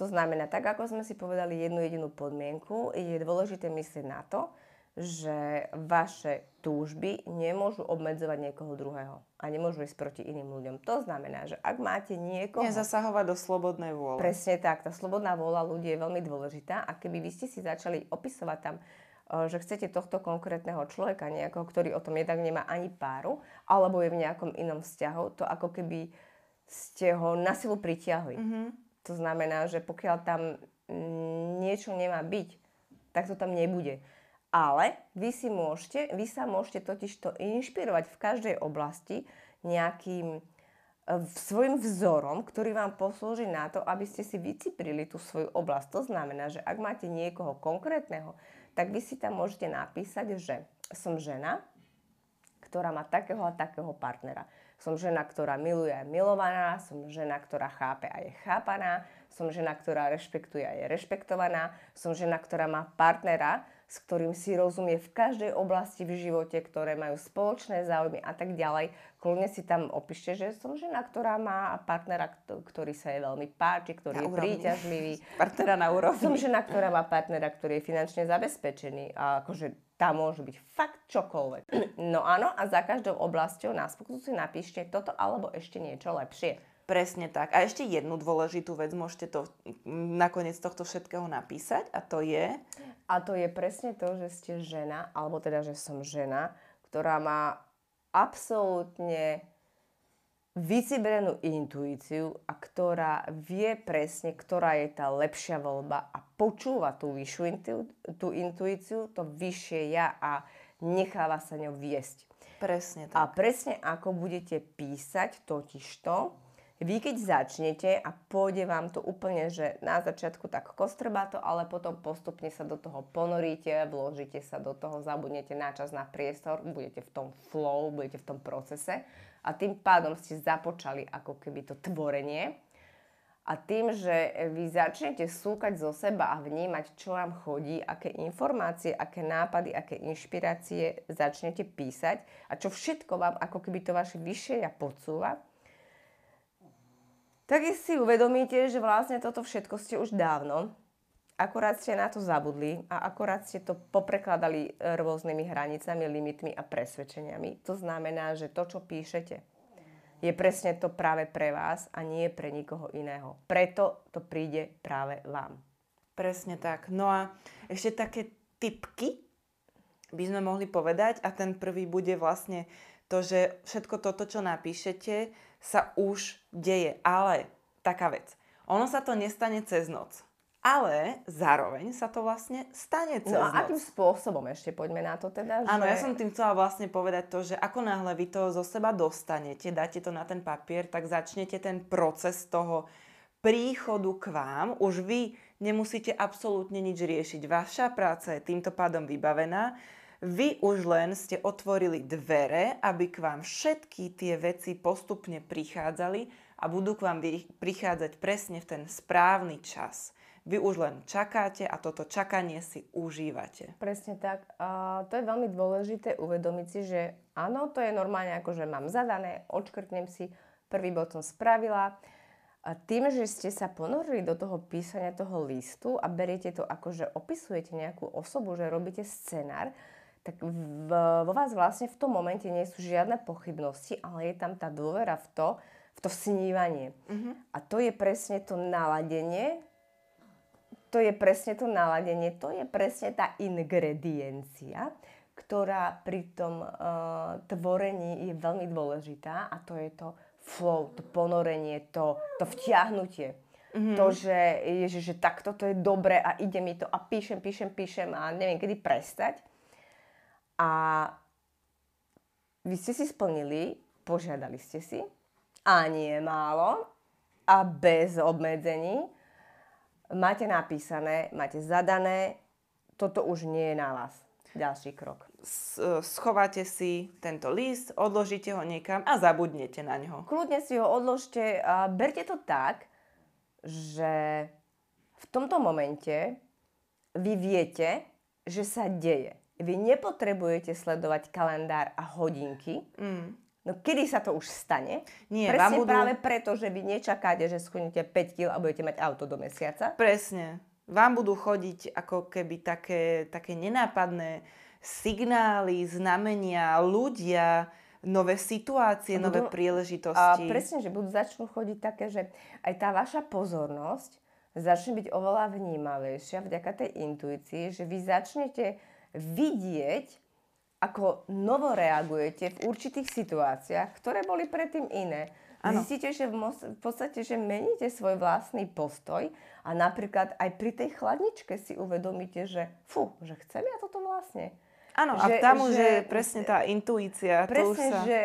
To znamená, tak ako sme si povedali jednu jedinú podmienku, je dôležité myslieť na to, že vaše túžby nemôžu obmedzovať niekoho druhého a nemôžu ísť proti iným ľuďom. To znamená, že ak máte niekoho... Nezasahovať do slobodnej vôle. Presne tak. Tá slobodná vôľa ľudí je veľmi dôležitá a keby vy ste si začali opisovať tam, eh, že chcete tohto konkrétneho človeka, nejakého, ktorý o tom jednak nemá ani páru, alebo je v nejakom inom vzťahu, to ako keby ste ho na silu pritiahli. Mm-hmm. To znamená, že pokiaľ tam mm, niečo nemá byť, tak to tam nebude. Ale vy, si môžete, vy sa môžete totiž to inšpirovať v každej oblasti nejakým e, svojim vzorom, ktorý vám poslúži na to, aby ste si vyciprili tú svoju oblasť. To znamená, že ak máte niekoho konkrétneho, tak vy si tam môžete napísať, že som žena, ktorá má takého a takého partnera. Som žena, ktorá miluje a je milovaná, som žena, ktorá chápe a je chápaná, som žena, ktorá rešpektuje a je rešpektovaná, som žena, ktorá má partnera, s ktorým si rozumie v každej oblasti v živote, ktoré majú spoločné záujmy a tak ďalej. Kľudne si tam opíšte, že som žena, ktorá má partnera, ktorý sa jej veľmi páči, ktorý na je príťažlivý. Partnera na úrovni. Som žena, ktorá má partnera, ktorý je finančne zabezpečený. A akože tam môže byť fakt čokoľvek. No áno, a za každou oblasťou na si napíšte toto alebo ešte niečo lepšie. Presne tak. A ešte jednu dôležitú vec môžete to nakoniec tohto všetkého napísať a to je... A to je presne to, že ste žena, alebo teda, že som žena, ktorá má absolútne vycibrenú intuíciu a ktorá vie presne, ktorá je tá lepšia voľba a počúva tú vyššiu intu, tú intuíciu, to vyššie ja a necháva sa ňou viesť. Presne tak. A presne ako budete písať totižto, vy keď začnete a pôjde vám to úplne, že na začiatku tak to, ale potom postupne sa do toho ponoríte, vložíte sa do toho, zabudnete na čas, na priestor, budete v tom flow, budete v tom procese a tým pádom ste započali ako keby to tvorenie. A tým, že vy začnete súkať zo seba a vnímať, čo vám chodí, aké informácie, aké nápady, aké inšpirácie začnete písať a čo všetko vám ako keby to vaše vyššie ja podsúva, tak si uvedomíte, že vlastne toto všetko ste už dávno, akorát ste na to zabudli a akorát ste to poprekladali rôznymi hranicami, limitmi a presvedčeniami. To znamená, že to, čo píšete, je presne to práve pre vás a nie pre nikoho iného. Preto to príde práve vám. Presne tak. No a ešte také typky by sme mohli povedať a ten prvý bude vlastne to, že všetko toto, čo napíšete, sa už deje. Ale taká vec. Ono sa to nestane cez noc. Ale zároveň sa to vlastne stane cez No a noc. akým spôsobom ešte poďme na to teda? Áno, že... ja som tým chcela vlastne povedať to, že ako náhle vy to zo seba dostanete, dáte to na ten papier, tak začnete ten proces toho príchodu k vám. Už vy nemusíte absolútne nič riešiť. Vaša práca je týmto pádom vybavená. Vy už len ste otvorili dvere, aby k vám všetky tie veci postupne prichádzali a budú k vám prichádzať presne v ten správny čas. Vy už len čakáte a toto čakanie si užívate. Presne tak. A to je veľmi dôležité uvedomiť si, že áno, to je normálne ako, že mám zadané, odškrtnem si, prvý bod som spravila. A tým, že ste sa ponorili do toho písania toho listu a beriete to ako, že opisujete nejakú osobu, že robíte scenár, tak v, vo vás vlastne v tom momente nie sú žiadne pochybnosti, ale je tam tá dôvera v to, v to snívanie. A to je presne to naladenie, to je presne to naladenie, to je presne tá ingrediencia, ktorá pri tom uh, tvorení je veľmi dôležitá a to je to flow, to ponorenie, to, to vtiahnutie. Mm-hmm. To, že, ježi, že takto to je dobre a ide mi to a píšem, píšem, píšem a neviem kedy prestať. A vy ste si splnili, požiadali ste si a nie málo a bez obmedzení máte napísané, máte zadané, toto už nie je na vás. Ďalší krok. S- Schováte si tento list, odložíte ho niekam a zabudnete na ňo. Kľudne si ho odložte a berte to tak, že v tomto momente vy viete, že sa deje. Vy nepotrebujete sledovať kalendár a hodinky. Mm. No kedy sa to už stane? Nie, Presne vám budú- práve preto, že vy nečakáte, že schudnete 5 kg a budete mať auto do mesiaca. Presne. Vám budú chodiť ako keby také, také nenápadné signály, znamenia, ľudia, nové situácie, A nové budú- A príležitosti. presne, že budú začnú chodiť také, že aj tá vaša pozornosť začne byť oveľa vnímavejšia vďaka tej intuícii, že vy začnete vidieť, ako novo reagujete v určitých situáciách, ktoré boli predtým iné. Áno. Zistíte, že v, mos- v podstate, že meníte svoj vlastný postoj a napríklad aj pri tej chladničke si uvedomíte, že fú, že chcem ja toto vlastne. Áno, a tam už že- je presne tá intuícia. to už Presne, sa... že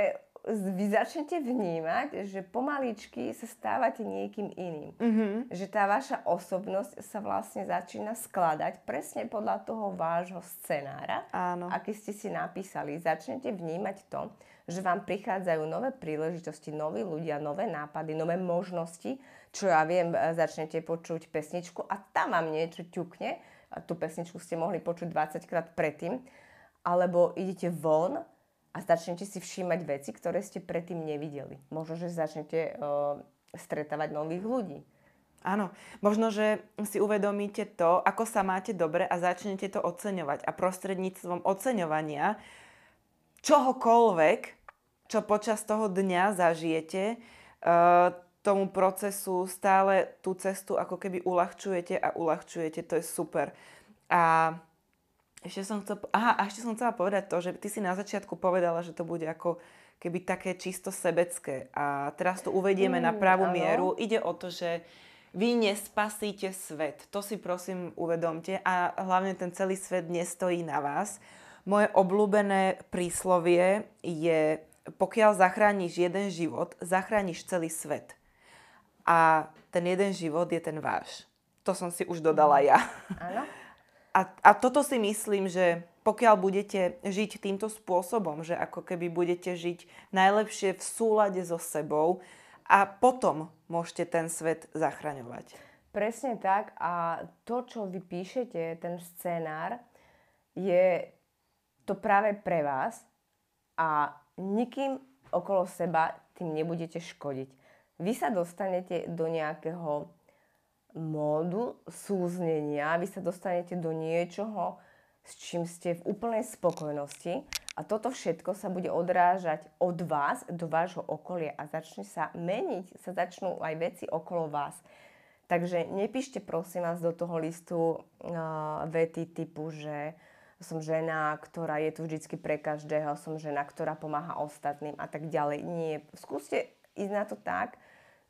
vy začnete vnímať, že pomaličky sa stávate niekým iným. Mhm. Že tá vaša osobnosť sa vlastne začína skladať presne podľa toho vášho scenára, Áno. aký ste si napísali. Začnete vnímať to, že vám prichádzajú nové príležitosti, noví ľudia, nové nápady, nové možnosti, čo ja viem, e, začnete počuť pesničku a tam vám niečo ťukne. A tú pesničku ste mohli počuť 20 krát predtým. Alebo idete von a začnete si všímať veci, ktoré ste predtým nevideli. Možno, že začnete uh, stretávať nových ľudí. Áno, možno, že si uvedomíte to, ako sa máte dobre a začnete to oceňovať. A prostredníctvom oceňovania čohokoľvek, čo počas toho dňa zažijete, eh, tomu procesu stále tú cestu ako keby uľahčujete a uľahčujete. To je super. A ešte som, chcel, aha, a ešte som chcela povedať to, že ty si na začiatku povedala, že to bude ako keby také čisto sebecké. A teraz to uvedieme na Mm, pravú áno. mieru. Ide o to, že vy nespasíte svet. To si prosím uvedomte. A hlavne ten celý svet nestojí na vás. Moje obľúbené príslovie je, pokiaľ zachrániš jeden život, zachrániš celý svet. A ten jeden život je ten váš. To som si už dodala ja. Áno? A, a toto si myslím, že pokiaľ budete žiť týmto spôsobom, že ako keby budete žiť najlepšie v súlade so sebou a potom môžete ten svet zachraňovať. Presne tak a to, čo vy píšete, ten scenár, je to práve pre vás a nikým okolo seba tým nebudete škodiť. Vy sa dostanete do nejakého módu súznenia, vy sa dostanete do niečoho, s čím ste v úplnej spokojnosti a toto všetko sa bude odrážať od vás do vášho okolia a začne sa meniť, sa začnú aj veci okolo vás. Takže nepíšte prosím vás do toho listu uh, vety typu, že som žena, ktorá je tu vždycky pre každého, som žena, ktorá pomáha ostatným a tak ďalej. Nie. Skúste ísť na to tak,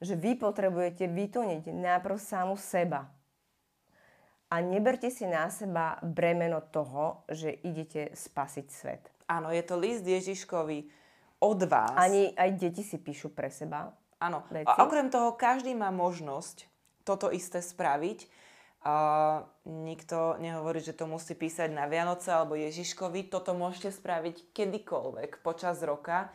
že vy potrebujete vytoniť najprv samu seba. A neberte si na seba bremeno toho, že idete spasiť svet. Áno, je to list Ježiškovi od vás. Ani aj deti si píšu pre seba. Áno. veci. A okrem toho, každý má možnosť toto isté spraviť. A nikto nehovorí, že to musí písať na Vianoce alebo Ježiškovi. Toto môžete spraviť kedykoľvek počas roka.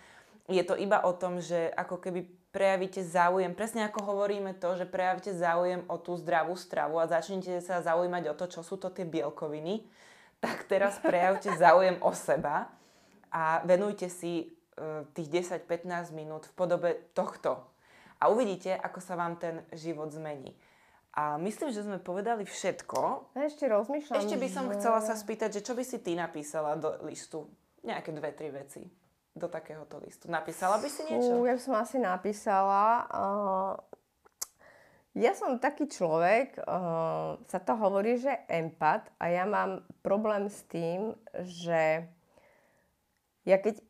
Je to iba o tom, že ako keby prejavíte záujem, presne ako hovoríme to, že prejavíte záujem o tú zdravú stravu a začnete sa zaujímať o to, čo sú to tie bielkoviny, tak teraz prejavte záujem o seba a venujte si e, tých 10-15 minút v podobe tohto. A uvidíte, ako sa vám ten život zmení. A myslím, že sme povedali všetko. Ešte rozmýšľam, Ešte by som že... chcela sa spýtať, že čo by si ty napísala do listu? Nejaké dve, tri veci do takéhoto listu. Napísala by si niečo? Fú, ja som asi napísala... Uh, ja som taký človek, uh, sa to hovorí, že empat a ja mám problém s tým, že ja keď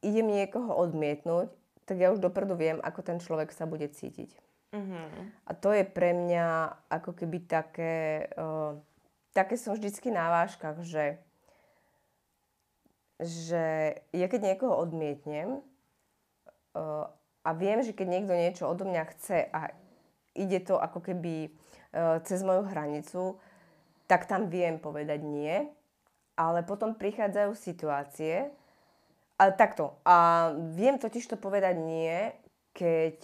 idem niekoho odmietnúť, tak ja už dopredu viem, ako ten človek sa bude cítiť. Mhm. A to je pre mňa ako keby také... Uh, také som vždycky na váškach, že že ja keď niekoho odmietnem uh, a viem, že keď niekto niečo odo mňa chce a ide to ako keby uh, cez moju hranicu, tak tam viem povedať nie, ale potom prichádzajú situácie, ale takto, a viem totiž to povedať nie, keď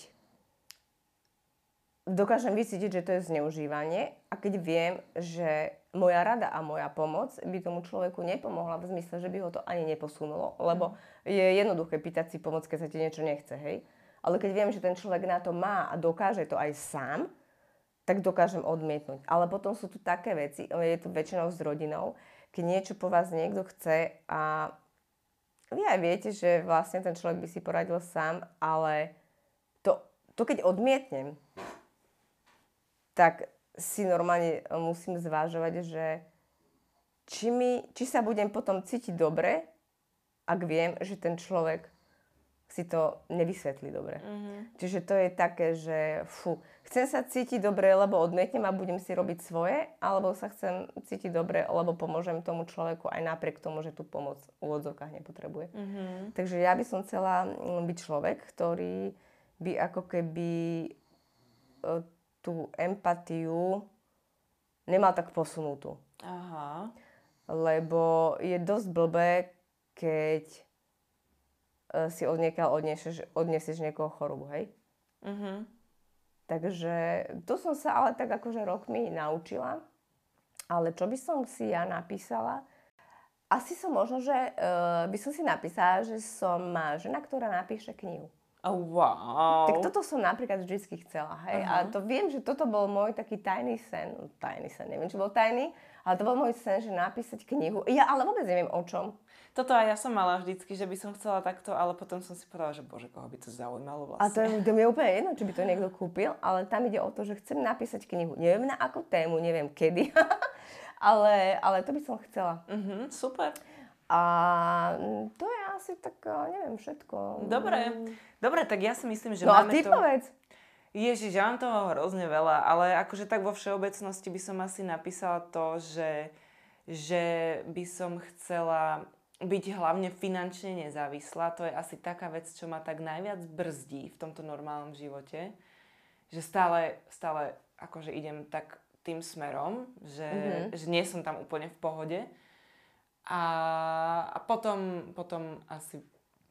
dokážem vycítiť, že to je zneužívanie a keď viem, že moja rada a moja pomoc by tomu človeku nepomohla v zmysle, že by ho to ani neposunulo, lebo je jednoduché pýtať si pomoc, keď sa ti niečo nechce, hej. Ale keď viem, že ten človek na to má a dokáže to aj sám, tak dokážem odmietnúť. Ale potom sú tu také veci, je to väčšinou s rodinou, keď niečo po vás niekto chce a vy aj viete, že vlastne ten človek by si poradil sám, ale to, to keď odmietnem, tak si normálne musím zvážovať, že či, mi, či sa budem potom cítiť dobre, ak viem, že ten človek si to nevysvetlí dobre. Mm-hmm. Čiže to je také, že fú, chcem sa cítiť dobre, lebo odmietnem a budem si robiť svoje, alebo sa chcem cítiť dobre, lebo pomôžem tomu človeku aj napriek tomu, že tú pomoc v úvodzovkách nepotrebuje. Mm-hmm. Takže ja by som chcela mm, byť človek, ktorý by ako keby e, tú empatiu nemal tak posunutú. Aha. Lebo je dosť blbé, keď e, si od niekiaľ odniesieš, odniesieš niekoho chorobu, hej? Mhm. Takže to som sa ale tak akože rokmi naučila. Ale čo by som si ja napísala? Asi som možno, že uh, by som si napísala, že som žena, ktorá napíše knihu. Oh, wow. Tak toto som napríklad vždy chcela, hej. Uh-huh. A to viem, že toto bol môj taký tajný sen. No, tajný sen, neviem, či bol tajný, ale to bol môj sen, že napísať knihu. Ja ale vôbec neviem o čom. Toto aj ja som mala vždycky, že by som chcela takto, ale potom som si povedala, že bože, koho by to zaujímalo vlastne. A to je, to mi je úplne jedno, či by to niekto kúpil, ale tam ide o to, že chcem napísať knihu. Neviem na akú tému, neviem kedy, ale, ale to by som chcela. Mhm, super. A to je asi tak, neviem, všetko. Dobre, dobre, tak ja si myslím, že no máme a ty to... povedz. Ježiš, ja mám toho hrozne veľa, ale akože tak vo všeobecnosti by som asi napísala to, že, že by som chcela byť hlavne finančne nezávislá. To je asi taká vec, čo ma tak najviac brzdí v tomto normálnom živote. Že stále, stále akože idem tak tým smerom, že, mm-hmm. že nie som tam úplne v pohode. A, a potom, potom asi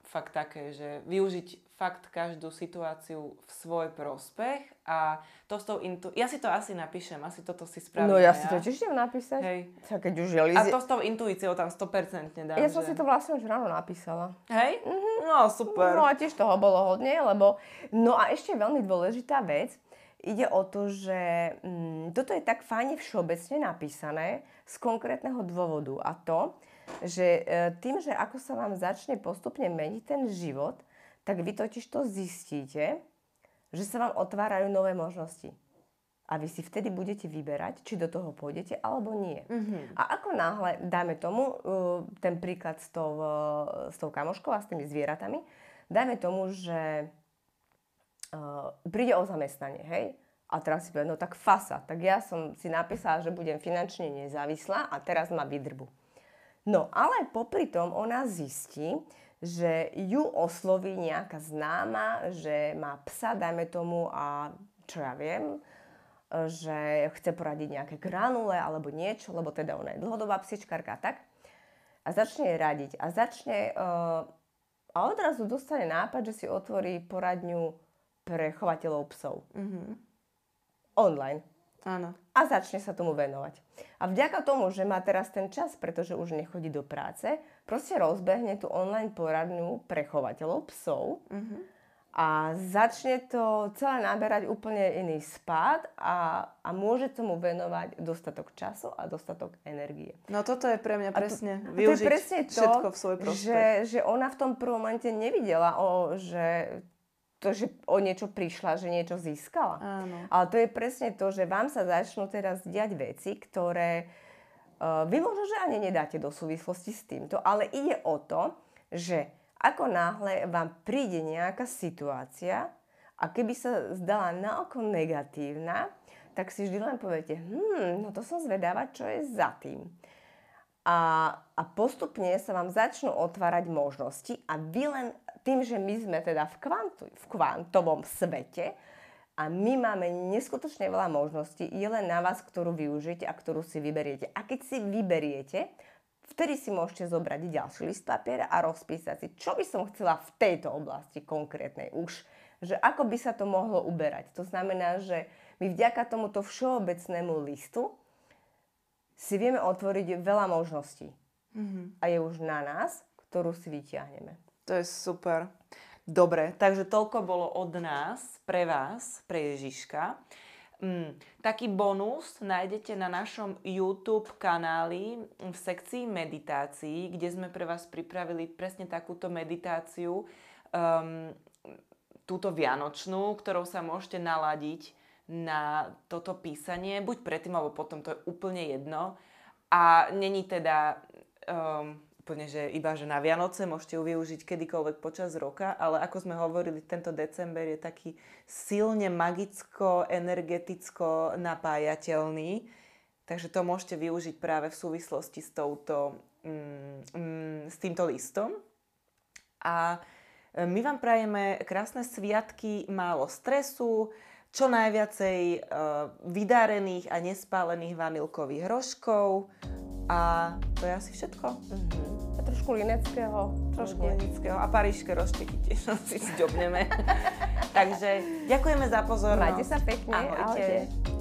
fakt také, že využiť fakt každú situáciu v svoj prospech a to s tou intu... Ja si to asi napíšem, asi toto si spravím. No ja, si to tiež idem napísať. Hej. Tak keď už je Lizi... A to s tou intuíciou tam 100% dám. Ja som že... si to vlastne už ráno napísala. Hej? Mm-hmm. No super. No a tiež toho bolo hodne, lebo... No a ešte veľmi dôležitá vec, ide o to, že mm, toto je tak fajne všeobecne napísané z konkrétneho dôvodu a to, že e, tým, že ako sa vám začne postupne meniť ten život, tak vy totiž to zistíte, že sa vám otvárajú nové možnosti. A vy si vtedy budete vyberať, či do toho pôjdete alebo nie. Mhm. A ako náhle, dáme tomu, uh, ten príklad s tou, uh, s tou kamoškou a s tými zvieratami, dajme tomu, že uh, príde o zamestnanie, hej? A teraz si povie, no tak fasa, tak ja som si napísala, že budem finančne nezávislá a teraz ma vydrbu. No ale popri tom ona zistí, že ju osloví nejaká známa, že má psa, dajme tomu, a čo ja viem, že chce poradiť nejaké granule alebo niečo, lebo teda ona je dlhodobá psičkarka a tak. A začne jej radiť. A začne... Uh, a odrazu dostane nápad, že si otvorí poradňu pre chovateľov psov. Mhm. Online. Áno. A začne sa tomu venovať. A vďaka tomu, že má teraz ten čas, pretože už nechodí do práce, proste rozbehne tú online poradňu pre chovateľov psov. Mhm a začne to celé naberať úplne iný spád a, a môže tomu venovať dostatok času a dostatok energie. No toto je pre mňa presne to, využiť to je presne to, všetko v svoj prospech. Že, že ona v tom prvom momente nevidela, o, že to, že o niečo prišla, že niečo získala. Áno. Ale to je presne to, že vám sa začnú teraz diať veci, ktoré uh, vy možno, že ani nedáte do súvislosti s týmto, ale ide o to, že ako náhle vám príde nejaká situácia a keby sa zdala naoko negatívna, tak si vždy len poviete, hm, no to som zvedáva, čo je za tým. A, a postupne sa vám začnú otvárať možnosti a vy len tým, že my sme teda v, kvantu, v kvantovom svete a my máme neskutočne veľa možností, je len na vás, ktorú využijete a ktorú si vyberiete. A keď si vyberiete, Vtedy si môžete zobrať ďalší list papiera a rozpísať si, čo by som chcela v tejto oblasti konkrétnej už. Že ako by sa to mohlo uberať. To znamená, že my vďaka tomuto všeobecnému listu si vieme otvoriť veľa možností. Mm-hmm. A je už na nás, ktorú si vyťahneme. To je super. Dobre, takže toľko bolo od nás, pre vás, pre Ježiška. Mm, taký bonus nájdete na našom YouTube kanáli v sekcii meditácií, kde sme pre vás pripravili presne takúto meditáciu, um, túto vianočnú, ktorou sa môžete naladiť na toto písanie, buď predtým, alebo potom, to je úplne jedno. A není teda um, úplne, že iba že na Vianoce môžete ju využiť kedykoľvek počas roka, ale ako sme hovorili, tento december je taký silne magicko, energeticko napájateľný, takže to môžete využiť práve v súvislosti s, touto, mm, mm, s týmto listom. A e, my vám prajeme krásne sviatky, málo stresu, čo najviacej uh, vydarených a nespálených vanilkových hroškov, a to je asi všetko. Uh-huh. A trošku lineckého. Trošku lineckého. A parížské rošteky tiež si zdobneme. Takže ďakujeme za pozornosť. Majte sa pekne. Ahojte. Ahojte.